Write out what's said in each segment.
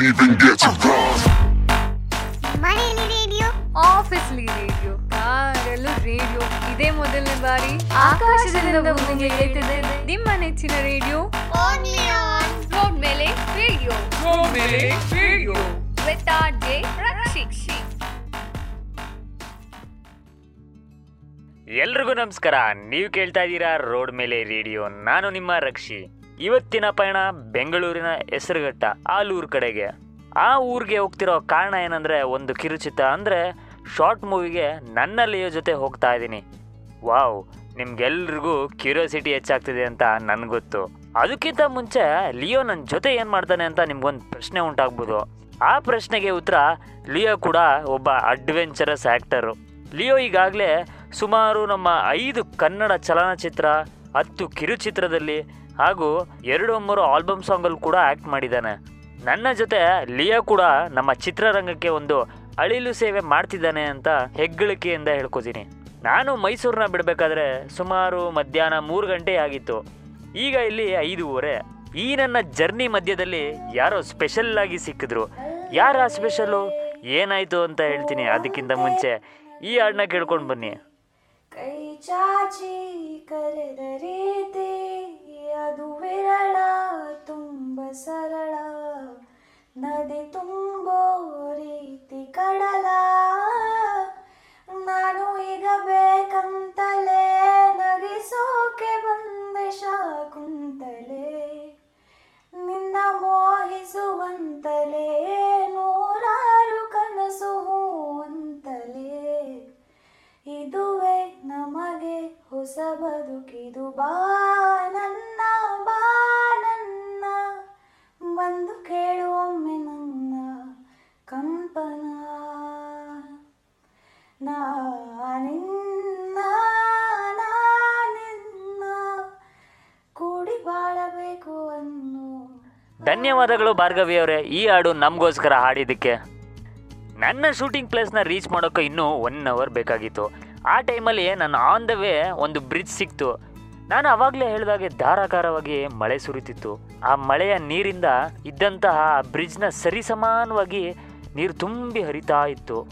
even get to cross. ಮನೆಯಲ್ಲಿ radio? ಆಫೀಸ್ಲಿ radio ಕಾರಲ್ಲೂ ರೇಡಿಯೋ. ಇದೇ ಮೊದಲನೇ ಬಾರಿ ಆಕಾಶದಿಂದ ಭೂಮಿಗೆ ಏರ್ತಿದೆ ನಿಮ್ಮ ನೆಚ್ಚಿನ ರೇಡಿಯೋ. ರೋಡ್ ಮೇಲೆ ರೇಡಿಯೋ. ಮೇಲೆ ರೇಡಿಯೋ. ವಿತ್ ಆರ್ ಜೆ ರಕ್ಷಿಕ್ಷಿ. ಎಲ್ರಿಗೂ ನಮಸ್ಕಾರ. ನೀವು ಕೇಳ್ತಾ ಇದ್ದೀರಾ ರೋಡ್ ಮೇಲೆ ರೇಡಿಯೋ. ನಾನು ನಿಮ್ಮ ರಕ್ಷಿ. ಇವತ್ತಿನ ಪಯಣ ಬೆಂಗಳೂರಿನ ಹೆಸರುಘಟ್ಟ, ಆಲೂರು ಕಡೆಗೆ. ಆ ಊರಿಗೆ ಹೋಗ್ತಿರೋ ಕಾರಣ ಏನಂದ್ರೆ ಒಂದು ಕಿರುಚಿತ್ರ ಅಂದ್ರೆ ಶಾರ್ಟ್ ಮೂವಿಗೆ ನನ್ನ ಲಿಯೋ ಜೊತೆ ಹೋಗ್ತಾ ಇದ್ದೀನಿ. ವಾವ್, ನಿಮ್ಗೆಲ್ರಿಗೂ ಕ್ಯೂರಿಯಾಸಿಟಿ ಹೆಚ್ಚಾಗ್ತಿದೆ ಅಂತ ನನ್ಗೊತ್ತು. ಅದಕ್ಕಿಂತ ಮುಂಚೆ ಲಿಯೋ ನನ್ನ ಜೊತೆ ಏನು ಮಾಡ್ತಾನೆ ಅಂತ ನಿಮ್ಗೊಂದು ಪ್ರಶ್ನೆ ಉಂಟಾಗ್ಬೋದು. ಆ ಪ್ರಶ್ನೆಗೆ ಉತ್ತರ, ಲಿಯೋ ಕೂಡ ಒಬ್ಬ ಅಡ್ವೆಂಚರಸ್ ಆ್ಯಕ್ಟರು ಲಿಯೋ ಈಗಾಗಲೇ ಸುಮಾರು ನಮ್ಮ ಐದು ಕನ್ನಡ ಚಲನಚಿತ್ರ, ಹತ್ತು ಕಿರುಚಿತ್ರದಲ್ಲಿ ಹಾಗೂ ಎರಡು ಮೂರು ಆಲ್ಬಮ್ ಸಾಂಗಲ್ಲಿ ಕೂಡ ಆ್ಯಕ್ಟ್ ಮಾಡಿದ್ದಾನೆ. ನನ್ನ ಜೊತೆ ಲಿಯಾ ಕೂಡ ನಮ್ಮ ಚಿತ್ರರಂಗಕ್ಕೆ ಒಂದು ಅಳಿಲು ಸೇವೆ ಮಾಡ್ತಿದ್ದಾನೆ ಅಂತ ಹೆಗ್ಗಳಿಕೆಯಿಂದ ಹೇಳ್ಕೊತೀನಿ. ನಾನು ಮೈಸೂರನ್ನ ಬಿಡಬೇಕಾದ್ರೆ ಸುಮಾರು ಮಧ್ಯಾಹ್ನ ಮೂರು ಗಂಟೆ ಆಗಿತ್ತು. ಈಗ ಇಲ್ಲಿ ಐದೂವರೆ. ಈ ನನ್ನ ಜರ್ನಿ ಮಧ್ಯದಲ್ಲಿ ಯಾರೋ ಸ್ಪೆಷಲ್ ಆಗಿ ಸಿಕ್ಕಿದ್ರು. ಯಾರ ಸ್ಪೆಷಲು? ಏನಾಯ್ತು ಅಂತ ಹೇಳ್ತೀನಿ ಅದಕ್ಕಿಂತ ಮುಂಚೆ. ಈ ಹಾಡನ್ನ ಕೇಳ್ಕೊಂಡು ಬನ್ನಿ. ಕೈ ಚಾಚಿ ಕರೆದ ರೀತಿ ಅದು ವಿರಳ ತುಂಬ ಸರಳ. ನದಿ ತುಂಬೋ ರೀತಿ ಕಡಲ ಧನ್ಯವಾದಗಳು ಭಾರ್ಗವಿ ಅವರೇ. ಈ ಹಾಡು ನಮಗೋಸ್ಕರ ಹಾಡಿದ್ದಕ್ಕೆ. ನನ್ನ ಶೂಟಿಂಗ್ ಪ್ಲೇಸ್ನ ರೀಚ್ ಮಾಡೋಕ್ಕೆ ಇನ್ನೂ ಒನ್ ಅವರ್ ಬೇಕಾಗಿತ್ತು. ಆ ಟೈಮಲ್ಲಿ ನಾನು ಆನ್ ದ ವೇ ಒಂದು ಬ್ರಿಡ್ಜ್ ಸಿಕ್ತು. ನಾನು ಆವಾಗಲೇ ಹೇಳಿದಾಗೆ ಧಾರಾಕಾರವಾಗಿ ಮಳೆ ಸುರಿತಿತ್ತು. ಆ ಮಳೆಯ ನೀರಿಂದ ಇದ್ದಂತಹ ಬ್ರಿಡ್ಜ್ನ ಸರಿಸಮಾನವಾಗಿ ನೀರು ತುಂಬಿ ಹರಿತಾ ಇತ್ತು.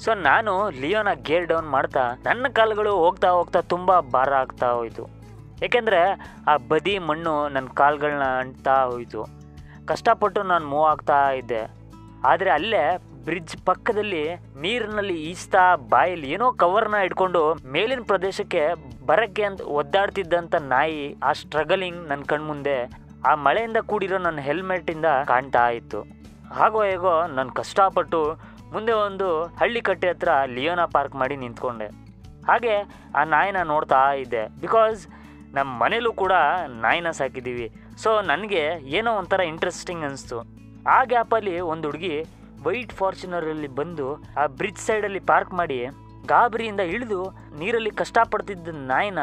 ಸೊ ನಾನು ಲಿಯೋನ ಗೇರ್ ಡೌನ್ ಮಾಡ್ತಾ ನನ್ನ ಕಾಲುಗಳು ಹೋಗ್ತಾ ಹೋಗ್ತಾ ತುಂಬ ಭಾರ ಆಗ್ತಾ ಹೋಯಿತು. ಏಕೆಂದರೆ ಆ ಬದಿ ಮಣ್ಣು ನನ್ನ ಕಾಲುಗಳನ್ನ ಅಂಟ್ತಾ ಹೋಯಿತು. ಕಷ್ಟಪಟ್ಟು ನಾನು ಮೂವ್ ಆಗ್ತಾ ಇದ್ದೆ. ಆದರೆ ಅಲ್ಲೇ ಬ್ರಿಡ್ಜ್ ಪಕ್ಕದಲ್ಲಿ ನೀರಿನಲ್ಲಿ ಈಸ್ತಾ ಬಾಯಲ್ಲಿ ಏನೋ ಕವರ್ನ ಇಟ್ಕೊಂಡು ಮೇಲಿನ ಪ್ರದೇಶಕ್ಕೆ ಬರಕ್ಕೆ ಅಂತ ಒದ್ದಾಡ್ತಿದ್ದಂಥ ನಾಯಿ ಆ ಸ್ಟ್ರಗಲಿಂಗ್ ನನ್ನ ಕಣ್ಮುಂದೆ, ಆ ಮಳೆಯಿಂದ ಕೂಡಿರೋ ನನ್ನ ಹೆಲ್ಮೆಟ್ಟಿಂದ ಕಾಣ್ತಾ ಇತ್ತು. ಹಾಗೋ ಹೇಗೋ ನಾನು ಕಷ್ಟಪಟ್ಟು ಮುಂದೆ ಒಂದು ಹಳ್ಳಿ ಕಟ್ಟೆ ಹತ್ರ ಲಿಯೋನಾ ಪಾರ್ಕ್ ಮಾಡಿ ನಿಂತ್ಕೊಂಡೆ. ಹಾಗೆ ಆ ನಾಯಿನ ನೋಡ್ತಾ ಇದ್ದೆ. ಬಿಕಾಸ್ ನಮ್ಮ ಮನೇಲೂ ಕೂಡ ನಾಯಿನ ಸಾಕಿದ್ದೀವಿ. ಸೊ ನನಗೆ ಏನೋ ಒಂಥರ ಇಂಟ್ರೆಸ್ಟಿಂಗ್ ಅನಿಸ್ತು. ಆ ಗ್ಯಾಪಲ್ಲಿ ಒಂದು ಹುಡುಗಿ ವೈಟ್ ಫಾರ್ಚುನರಲ್ಲಿ ಬಂದು ಆ ಬ್ರಿಡ್ಜ್ ಸೈಡಲ್ಲಿ ಪಾರ್ಕ್ ಮಾಡಿ ಗಾಬರಿಯಿಂದ ಇಳಿದು ನೀರಲ್ಲಿ ಕಷ್ಟಪಡ್ತಿದ್ದ ನಾಯಿನ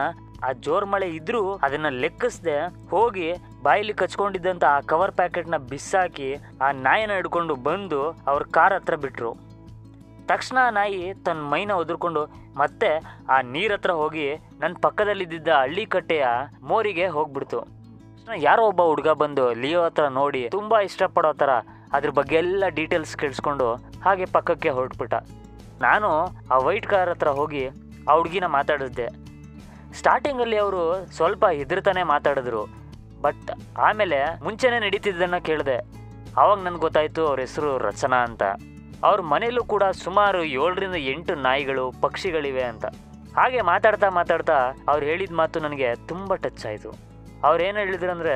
ಆ ಜೋರ್ ಮಳೆ ಇದ್ರೂ ಅದನ್ನ ಲೆಕ್ಕಿಸ್ದೆ ಹೋಗಿ ಬಾಯಲ್ಲಿ ಕಚ್ಕೊಂಡಿದ್ದಂಥ ಆ ಕವರ್ ಪ್ಯಾಕೆಟ್ನ ಬಿಸಾಕಿ ಆ ನಾಯಿನ ಹಿಡ್ಕೊಂಡು ಬಂದು ಅವ್ರ ಕಾರ್ ಹತ್ರ ಬಿಟ್ರು. ತಕ್ಷಣ ಆ ನಾಯಿ ತನ್ನ ಮೈನ ಒದರ್ಕೊಂಡು ಮತ್ತೆ ಆ ನೀರ ಹತ್ರ ಹೋಗಿ ನನ್ನ ಪಕ್ಕದಲ್ಲಿದ್ದ ಹಳ್ಳಿ ಕಟ್ಟೆಯ ಮೋರಿಗೆ ಹೋಗ್ಬಿಡ್ತು. ಯಾರೋ ಒಬ್ಬ ಹುಡುಗ ಬಂದು ಲಿಯೋ ಹತ್ರ ನೋಡಿ ತುಂಬಾ ಇಷ್ಟಪಡೋ ಥರ ಅದ್ರ ಬಗ್ಗೆ ಎಲ್ಲ ಡೀಟೇಲ್ಸ್ ಕೇಳಿಸ್ಕೊಂಡು ಹಾಗೆ ಪಕ್ಕಕ್ಕೆ ಹೊರಟ್ಬಿಟ್ಟ. ನಾನು ಆ ವೈಟ್ ಕಾರ್ ಹತ್ರ ಹೋಗಿ ಆ ಹುಡುಗಿನ ಮಾತಾಡಿದ್ದೆ ಸ್ಟಾರ್ಟಿಂಗಲ್ಲಿ ಅವರು ಸ್ವಲ್ಪ ಹೆದರ್ತಾನೆ ಮಾತಾಡಿದ್ರು ಬಟ್ ಆಮೇಲೆ ಮುಂಚೆನೇ ನಡೀತಿದ್ದನ್ನು ಕೇಳಿದೆ. ಆವಾಗ ನನಗೆ ಗೊತ್ತಾಯಿತು ಅವ್ರ ಹೆಸರು ರಚನಾ ಅಂತ. ಅವ್ರ ಮನೇಲೂ ಕೂಡ ಸುಮಾರು ಏಳರಿಂದ ಎಂಟು ನಾಯಿಗಳು, ಪಕ್ಷಿಗಳಿವೆ ಅಂತ. ಹಾಗೆ ಮಾತಾಡ್ತಾ ಮಾತಾಡ್ತಾ ಅವ್ರು ಹೇಳಿದ ಮಾತು ನನಗೆ ತುಂಬ ಟಚ್ ಆಯಿತು. ಅವ್ರು ಏನು ಹೇಳಿದ್ರು ಅಂದರೆ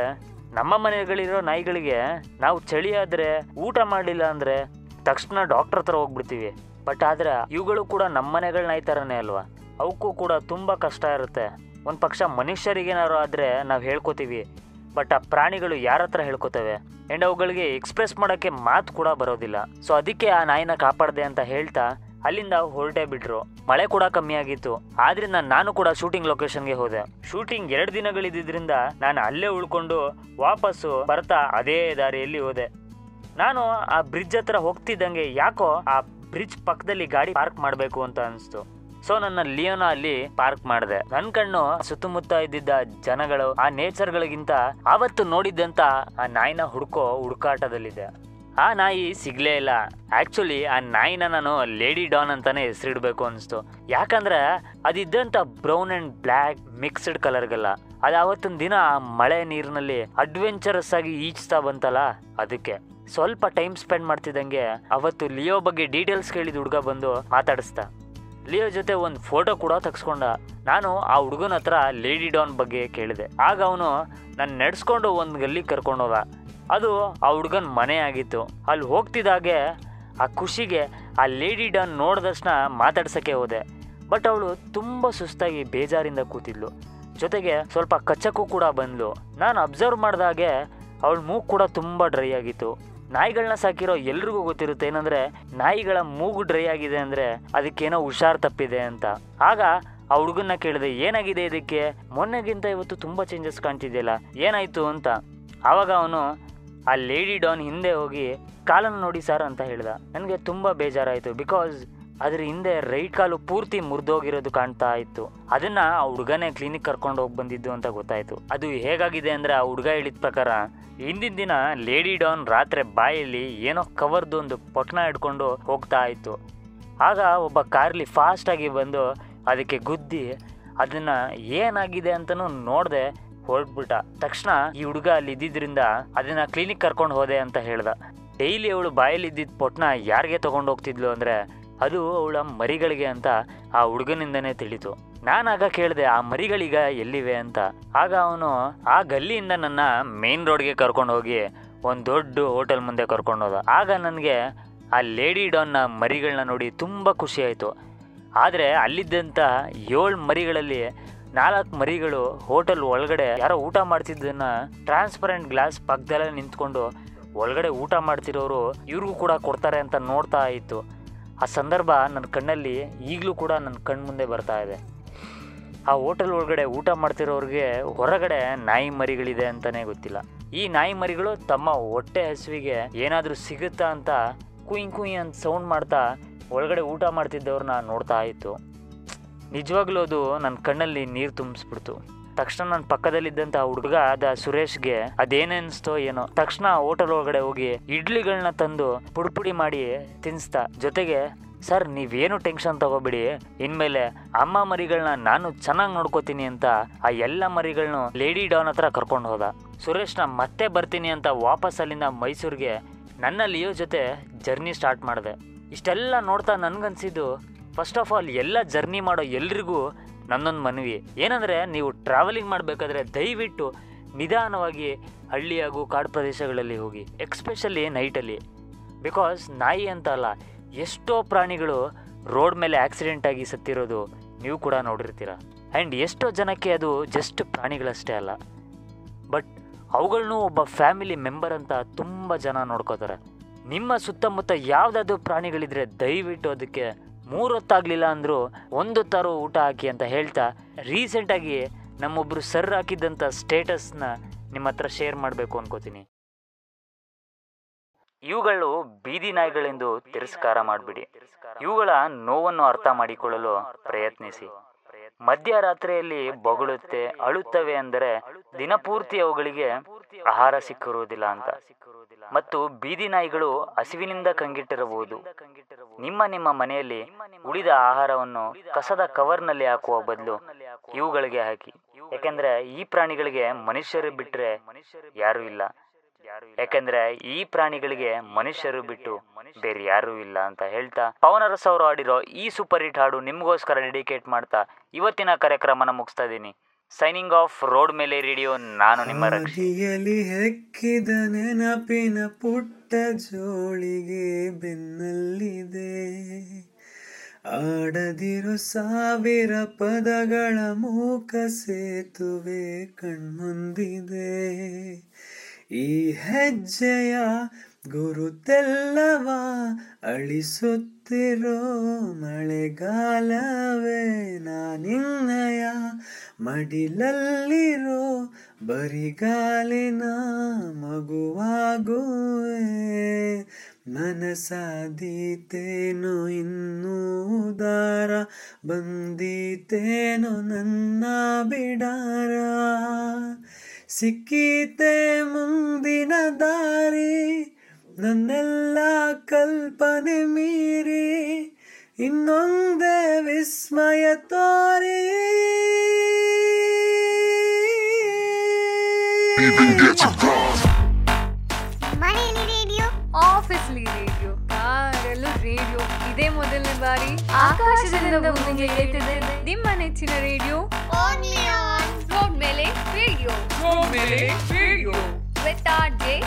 ನಮ್ಮ ಮನೆಗಳಿರೋ ನಾಯಿಗಳಿಗೆ ನಾವು ಚಳಿ ಆದರೆ ಊಟ ಮಾಡಲಿಲ್ಲ ಅಂದರೆ ತಕ್ಷಣ ಡಾಕ್ಟ್ರ್ ಹತ್ರ ಹೋಗ್ಬಿಡ್ತೀವಿ. ಬಟ್ ಆದ್ರೆ ಇವುಗಳು ಕೂಡ ನಮ್ಮ ಮನೆಗಳ ನಾಯಿ ಅಲ್ವಾ? ಅವಕ್ಕೂ ಕೂಡ ತುಂಬ ಕಷ್ಟ ಇರುತ್ತೆ. ಒಂದು ಪಕ್ಷ ಮನುಷ್ಯರಿಗೇನಾದ್ರು ಆದರೆ ನಾವು ಹೇಳ್ಕೊತೀವಿ. ಬಟ್ ಆ ಪ್ರಾಣಿಗಳು ಯಾರ ಹತ್ರ ಹೇಳ್ಕೊತವೆ? ಆ್ಯಂಡ್ ಅವುಗಳಿಗೆ ಎಕ್ಸ್ಪ್ರೆಸ್ ಮಾಡೋಕ್ಕೆ ಮಾತು ಕೂಡ ಬರೋದಿಲ್ಲ. ಸೊ ಅದಕ್ಕೆ ಆ ನಾಯಿನ ಕಾಪಾಡಿದೆ ಅಂತ ಹೇಳ್ತಾ ಅಲ್ಲಿಂದ ಹೊರಟೇ ಬಿಟ್ರು. ಮಳೆ ಕೂಡ ಕಮ್ಮಿ ಆಗಿತ್ತು. ಆದ್ರಿಂದ ನಾನು ಕೂಡ ಶೂಟಿಂಗ್ ಲೊಕೇಶನ್ಗೆ ಹೋದೆ. ಶೂಟಿಂಗ್ ಎರಡು ದಿನಗಳಿದ್ದಿದ್ರಿಂದ ನಾನು ಅಲ್ಲೇ ಉಳ್ಕೊಂಡು ವಾಪಸ್ಸು ಬರ್ತಾ ಅದೇ ದಾರಿಯಲ್ಲಿ ಹೋದೆ. ನಾನು ಆ ಬ್ರಿಡ್ಜ್ ಹತ್ರ ಹೋಗ್ತಿದ್ದಂಗೆ ಯಾಕೋ ಆ ಬ್ರಿಡ್ಜ್ ಪಕ್ಕದಲ್ಲಿ ಗಾಡಿ ಪಾರ್ಕ್ ಮಾಡಬೇಕು ಅಂತ ಅನಿಸ್ತು. ಸೊ ನನ್ನ ಲಿಯೋನ ಅಲ್ಲಿ ಪಾರ್ಕ್ ಮಾಡಿದೆ. ನನ್ ಕಣ್ಣು ಸುತ್ತಮುತ್ತ ಇದ್ದಿದ್ದ ಜನಗಳು, ಆ ನೇಚರ್ಗಳಿಗಿಂತ ಆವತ್ತು ನೋಡಿದ್ದಂತ ಆ ನಾಯಿನ ಹುಡ್ಕೋ ಹುಡುಕಾಟದಲ್ಲಿದೆ ಆ ನಾಯಿ ಸಿಗ್ಲೇ ಇಲ್ಲ. ಆ್ಯಕ್ಚುಲಿ ಆ ನಾಯಿನ ನಾನು ಲೇಡಿ ಡಾನ್ ಅಂತಾನೆ ಹೆಸರಿಡ್ಬೇಕು ಅನಿಸ್ತು. ಯಾಕಂದ್ರೆ ಅದಿದ್ದಂತ ಬ್ರೌನ್ ಅಂಡ್ ಬ್ಲ್ಯಾಕ್ ಮಿಕ್ಸ್ಡ್ ಕಲರ್ಗೆಲ್ಲ ಅದು ಆವತ್ತಿನ ದಿನ ಮಳೆ ನೀರಿನಲ್ಲಿ ಅಡ್ವೆಂಚರಸ್ ಆಗಿ ಈಜ್ತಾ ಬಂತಲ್ಲ ಅದಕ್ಕೆ. ಸ್ವಲ್ಪ ಟೈಮ್ ಸ್ಪೆಂಡ್ ಮಾಡ್ತಿದ್ದಂಗೆ ಅವತ್ತು ಲಿಯೋ ಬಗ್ಗೆ ಡೀಟೇಲ್ಸ್ ಕೇಳಿದ ಹುಡುಗ ಬಂದು ಮಾತಾಡಿಸ್ದ. ಲಿಯೋ ಜೊತೆ ಒಂದು ಫೋಟೋ ಕೂಡ ತೆಗ್ಸ್ಕೊಂಡ. ನಾನು ಆ ಹುಡುಗನ ಹತ್ರ ಲೇಡಿ ಡಾನ್ ಬಗ್ಗೆ ಕೇಳಿದೆ. ಆಗ ಅವನು ನಾನು ನಡೆಸ್ಕೊಂಡು ಒಂದು ಗಲ್ಲಿ ಕರ್ಕೊಂಡೋದ ಅದು ಆ ಹುಡುಗನ ಮನೆ ಆಗಿತ್ತು. ಅಲ್ಲಿ ಹೋಗ್ತಿದ್ದಾಗೆ ಆ ಖುಷಿಗೆ ಆ ಲೇಡಿ ಡನ್ ನೋಡಿದಕ್ಷಣ ಮಾತಾಡ್ಸೋಕ್ಕೆ ಹೋದೆ. ಬಟ್ ಅವಳು ತುಂಬ ಸುಸ್ತಾಗಿ ಬೇಜಾರಿಂದ ಕೂತಿದ್ಲು. ಜೊತೆಗೆ ಸ್ವಲ್ಪ ಕಚ್ಚಕ್ಕೂ ಕೂಡ ಬಂದ್ಲು. ನಾನು ಅಬ್ಸರ್ವ್ ಮಾಡಿದಾಗೆ ಅವಳ ಮೂಗು ಕೂಡ ತುಂಬ ಡ್ರೈ ಆಗಿತ್ತು. ನಾಯಿಗಳನ್ನ ಸಾಕಿರೋ ಎಲ್ರಿಗೂ ಗೊತ್ತಿರುತ್ತೆ ಏನಂದ್ರೆ, ನಾಯಿಗಳ ಮೂಗು ಡ್ರೈ ಆಗಿದೆ ಅಂದ್ರೆ ಅದಕ್ಕೇನೋ ಹುಷಾರ್ ತಪ್ಪಿದೆ ಅಂತ. ಆಗ ಆ ಹುಡುಗನ್ನ ಕೇಳಿದೆ, ಏನಾಗಿದೆ ಇದಕ್ಕೆ? ಮೊನ್ನೆಗಿಂತ ಇವತ್ತು ತುಂಬಾ ಚೇಂಜಸ್ ಕಾಣ್ತಿದೆಯಲ್ಲ, ಏನಾಯಿತು ಅಂತ. ಆವಾಗ ಅವನು ಆ ಲೇಡಿ ಡಾನ್ ಹಿಂದೆ ಹೋಗಿ ಕಾಲನ್ನು ನೋಡಿ ಸರ್ ಅಂತ ಹೇಳಿದ. ನನಗೆ ತುಂಬ ಬೇಜಾರಾಯಿತು ಬಿಕಾಸ್ ಅದ್ರ ಹಿಂದೆ ರೈಟ್ ಕಾಲು ಪೂರ್ತಿ ಮುರಿದೋಗಿರೋದು ಕಾಣ್ತಾ ಇತ್ತು. ಅದನ್ನ ಆ ಹುಡುಗನೇ ಕ್ಲಿನಿಕ್ ಕರ್ಕೊಂಡು ಹೋಗಿ ಬಂದಿದ್ದು ಅಂತ ಗೊತ್ತಾಯ್ತು. ಅದು ಹೇಗಾಗಿದೆ ಅಂದ್ರೆ ಆ ಹುಡುಗ ಹೇಳಿದ ಪ್ರಕಾರ ಹಿಂದಿನ ದಿನ ಲೇಡಿ ಡಾನ್ ರಾತ್ರಿ ಬಾಯಲ್ಲಿ ಏನೋ ಕವರ್ದು ಒಂದು ಪೊಟ್ನ ಹಿಡ್ಕೊಂಡು ಹೋಗ್ತಾ ಇತ್ತು. ಆಗ ಒಬ್ಬ ಕಾರ್ಲಿ ಫಾಸ್ಟ್ ಆಗಿ ಬಂದು ಅದಕ್ಕೆ ಗುದ್ದಿ ಅದನ್ನ ಏನಾಗಿದೆ ಅಂತನೂ ನೋಡ್ದೆ ಹೊರಟ್ಬಿಟ್ಟ. ತಕ್ಷಣ ಈ ಹುಡುಗ ಅಲ್ಲಿ ಇದ್ದಿದ್ರಿಂದ ಅದನ್ನ ಕ್ಲಿನಿಕ್ ಕರ್ಕೊಂಡು ಹೋದೆ ಅಂತ ಹೇಳ್ದ. ಡೈಲಿ ಅವಳು ಬಾಯಲ್ಲಿ ಇದ್ದಿದ್ದ ಪೊಟ್ನ ಯಾರಿಗೆ ತಗೊಂಡು ಹೋಗ್ತಿದ್ಲು ಅಂದ್ರೆ ಅದು ಅವಳ ಮರಿಗಳಿಗೆ ಅಂತ ಆ ಹುಡುಗನಿಂದನೇ ತಿಳಿತು. ನಾನಾಗ ಕೇಳಿದೆ, ಆ ಮರಿಗಳೀಗ ಎಲ್ಲಿವೆ? ಅಂತ. ಆಗ ಅವನು, ಆ ಗಲ್ಲಿಯಿಂದ ನನ್ನ ಮೇನ್ ರೋಡ್ಗೆ ಕರ್ಕೊಂಡು ಹೋಗಿ ಒಂದು ದೊಡ್ಡ ಹೋಟೆಲ್ ಮುಂದೆ ಕರ್ಕೊಂಡು ಹೋದ. ಆಗ ನನಗೆ ಆ ಲೇಡಿ ಡಾನ್ನ ಮರಿಗಳನ್ನ ನೋಡಿ ತುಂಬ ಖುಷಿ ಆಯಿತು. ಆದರೆ ಅಲ್ಲಿದ್ದಂಥ ಏಳು ಮರಿಗಳಲ್ಲಿ ನಾಲ್ಕು ಮರಿಗಳು ಹೋಟೆಲ್ ಒಳಗಡೆ ಯಾರೋ ಊಟ ಮಾಡ್ತಿದ್ದನ್ನ ಟ್ರಾನ್ಸ್ಪರೆಂಟ್ ಗ್ಲಾಸ್ ಪಕ್ಕದಲ್ಲೇ ನಿಂತ್ಕೊಂಡು ಒಳಗಡೆ ಊಟ ಮಾಡ್ತಿರೋರು ಇವ್ರಿಗೂ ಕೂಡ ಕೊಡ್ತಾರೆ ಅಂತ ನೋಡ್ತಾ ಇತ್ತು. ಆ ಸಂದರ್ಭ ನನ್ನ ಕಣ್ಣಲ್ಲಿ ಈಗಲೂ ಕೂಡ ನನ್ನ ಕಣ್ಣು ಮುಂದೆ ಬರ್ತಾ ಇದೆ. ಆ ಹೋಟೆಲ್ ಒಳಗಡೆ ಊಟ ಮಾಡ್ತಿರೋರಿಗೆ ಹೊರಗಡೆ ನಾಯಿ ಮರಿಗಳಿದೆ ಅಂತಲೇ ಗೊತ್ತಿಲ್ಲ. ಈ ನಾಯಿ ಮರಿಗಳು ತಮ್ಮ ಹೊಟ್ಟೆ ಹಸುವಿಗೆ ಏನಾದರೂ ಸಿಗುತ್ತಾ ಅಂತ ಕುಯ್ ಕುಯ್ ಅಂತ ಸೌಂಡ್ ಮಾಡ್ತಾ ಒಳಗಡೆ ಊಟ ಮಾಡ್ತಿದ್ದವ್ರನ್ನ ನೋಡ್ತಾ ಇತ್ತು. ನಿಜವಾಗ್ಲೂ ಅದು ನನ್ನ ಕಣ್ಣಲ್ಲಿ ನೀರು ತುಂಬಿಸ್ಬಿಡ್ತು. ತಕ್ಷಣ ನನ್ನ ಪಕ್ಕದಲ್ಲಿದ್ದಂಥ ಹುಡುಗ ಅದ ಸುರೇಶ್ಗೆ ಅದೇನಿಸ್ತೋ ಏನೋ. ತಕ್ಷಣ ಹೋಟೆಲ್ ಒಳಗಡೆ ಹೋಗಿ ಇಡ್ಲಿಗಳನ್ನ ತಂದು ಪುಡಿಪುಡಿ ಮಾಡಿ ತಿನ್ಸ್ತಾ. ಜೊತೆಗೆ, ಸರ್, ನೀವೇನು ಟೆನ್ಷನ್ ತಗೋಬಿಡಿ. ಇನ್ಮೇಲೆ ಅಮ್ಮ ಮರಿಗಳನ್ನ ನಾನು ಚೆನ್ನಾಗಿ ನೋಡ್ಕೋತೀನಿ ಅಂತ ಆ ಎಲ್ಲ ಮರಿಗಳನ್ನು ಲೇಡಿ ಡಾನ್ ಹತ್ರ ಕರ್ಕೊಂಡು ಹೋದ. ಸುರೇಶ್ನ ಮತ್ತೆ ಬರ್ತೀನಿ ಅಂತ ವಾಪಸ್ ಅಲ್ಲಿಂದ ಮೈಸೂರಿಗೆ ನನ್ನ ಲಿಯೋ ಜೊತೆ ಜರ್ನಿ ಸ್ಟಾರ್ಟ್ ಮಾಡಿದೆ. ಇಷ್ಟೆಲ್ಲ ನೋಡ್ತಾ ನನ್ಗನ್ಸಿದ್ದು ಫಸ್ಟ್ ಆಫ್ ಆಲ್ ಎಲ್ಲ ಜರ್ನಿ ಮಾಡೋ ಎಲ್ರಿಗೂ ನನ್ನೊಂದು ಮನವಿ. ಏನಂದರೆ, ನೀವು ಟ್ರಾವೆಲಿಂಗ್ ಮಾಡಬೇಕಾದ್ರೆ ದಯವಿಟ್ಟು ನಿಧಾನವಾಗಿ ಹಳ್ಳಿ ಹಾಗೂ ಕಾಡು ಪ್ರದೇಶಗಳಲ್ಲಿ ಹೋಗಿ ಎಕ್ಸ್ಪೆಷಲಿ ನೈಟಲ್ಲಿ ಬಿಕಾಸ್ ನಾಯಿ ಅಂತ ಅಲ್ಲ, ಎಷ್ಟೋ ಪ್ರಾಣಿಗಳು ರೋಡ್ ಮೇಲೆ ಆಕ್ಸಿಡೆಂಟ್ ಆಗಿ ಸತ್ತಿರೋದು ನೀವು ಕೂಡ ನೋಡಿರ್ತೀರ. ಆ್ಯಂಡ್ ಎಷ್ಟೋ ಜನಕ್ಕೆ ಅದು ಜಸ್ಟ್ ಪ್ರಾಣಿಗಳಷ್ಟೇ ಅಲ್ಲ. ಬಟ್ ಅವುಗಳನ್ನೂ ಒಬ್ಬ ಫ್ಯಾಮಿಲಿ ಮೆಂಬರ್ ಅಂತ ತುಂಬ ಜನ ನೋಡ್ಕೋತಾರೆ. ನಿಮ್ಮ ಸುತ್ತಮುತ್ತ ಯಾವುದಾದ್ರು ಪ್ರಾಣಿಗಳಿದ್ರೆ ದಯವಿಟ್ಟು ಅದಕ್ಕೆ ಮೂರೊತ್ತಾಗಲಿಲ್ಲ ಅಂದರೂ ಒಂದು ಹೊತ್ತಾರು ಊಟ ಹಾಕಿ ಅಂತ ಹೇಳ್ತಾ ರೀಸೆಂಟಾಗಿ ನಮ್ಮೊಬ್ಬರು ಸರ್ ಹಾಕಿದ್ದಂಥ ಸ್ಟೇಟಸ್ನ ನಿಮ್ಮ ಹತ್ರ ಶೇರ್ ಮಾಡಬೇಕು ಅನ್ಕೋತೀನಿ. ಇವುಗಳು ಬೀದಿ ನಾಯಿಗಳೆಂದು ತಿರಸ್ಕಾರ ಮಾಡಿಬಿಡಿ. ಇವುಗಳ ನೋವನ್ನು ಅರ್ಥ ಮಾಡಿಕೊಳ್ಳಲು ಪ್ರಯತ್ನಿಸಿ. ಮಧ್ಯರಾತ್ರಿಯಲ್ಲಿ ಬೊಗಳುತ್ತೆ, ಅಳುತ್ತವೆ ಅಂದರೆ ದಿನಪೂರ್ತಿ ಅವುಗಳಿಗೆ ಆಹಾರ ಸಿಕ್ಕಿರುವುದಿಲ್ಲ ಅಂತ. ಮತ್ತು ಬೀದಿ ನಾಯಿಗಳು ಹಸಿವಿನಿಂದ ಕಂಗಿಟ್ಟಿರಬಹುದು. ನಿಮ್ಮ ನಿಮ್ಮ ಮನೆಯಲ್ಲಿ ಉಳಿದ ಆಹಾರವನ್ನು ಕಸದ ಕವರ್ನಲ್ಲಿ ಹಾಕುವ ಬದಲು ಇವುಗಳಿಗೆ ಹಾಕಿ. ಯಾಕೆಂದ್ರೆ ಈ ಪ್ರಾಣಿಗಳಿಗೆ ಮನುಷ್ಯರು ಬಿಟ್ರೆ ಯಾರು ಇಲ್ಲ. ಯಾಕೆಂದ್ರೆ ಈ ಪ್ರಾಣಿಗಳಿಗೆ ಮನುಷ್ಯರು ಬಿಟ್ಟು ಬೇರೆ ಯಾರು ಇಲ್ಲ ಅಂತ ಹೇಳ್ತಾ ಪವನರಸ್ ಅವರು ಆಡಿರೋ ಈ ಸೂಪರ್ ಹಿಟ್ ಹಾಡು ನಿಮಗೋಸ್ಕರ ಡೆಡಿಕೇಟ್ ಮಾಡ್ತಾ ಇವತ್ತಿನ ಕಾರ್ಯಕ್ರಮನ ಮುಗಿಸ್ತಾ ಇದ್ದೀನಿ. ಸೈನಿಂಗ್ ಆಫ್ ರೋಡ್ ಮೇಲೆ ರೇಡಿಯೋ ನಾನು ನಿಮ್ಮ ರಕ್ಷಿಯಲ್ಲಿ ಹೆಕ್ಕಿದ ನೆನಪಿನ ಪುಟ್ಟ ಜೋಳಿಗೆ ಬೆನ್ನಲ್ಲಿದೆ. ಆಡದಿರು ಸಾವಿರ ಪದಗಳ ಮೂಕ ಸೇತುವೆ ಕಣ್ಮುಂದಿದೆ. ಈ ಹೆಜ್ಜೆಯ ಗುರುತೆಲ್ಲವ ಅಳಿಸುತ್ತಿರೋ ಮಳೆಗಾಲವೇ ನಾನಿನ್ನಯ ಮಡಿಲಲ್ಲಿರೋ ಬರಿಗಾಲಿನ ಮಗುವಾಗುವೆ. ಮನಸಾದೀತೇನು ಇನ್ನೂ ದಾರ ಬಂದೀತೇನು ನನ್ನ ಬಿಡಾರ. ಸಿಕ್ಕೀತೆ ಮುಂದಿನ ದಾರಿ, ನನ್ನೆಲ್ಲ ಕಲ್ಪನೆ ಮೀರಿ ಇನ್ನೊಂದೇ ವಿಸ್ಮಯ ತೋರಿ. ಮನೆಯಲ್ಲಿ ರೇಡಿಯೋ ಆಫೀಸ್ಲಿ ರೇಡಿಯೋ ಕಾರಲ್ಲೂ ರೇಡಿಯೋ. ಇದೇ ಮೊದಲನೇ ಬಾರಿ ಆಕಾಶದಿಂದ ಭೂಮಿಗೆ ಏರ್ತಿದೆ ನಿಮ್ಮ ನೆಚ್ಚಿನ ರೇಡಿಯೋ. ರೋಡ್ ಮೇಲೆ radio. Road Village Radio. With R J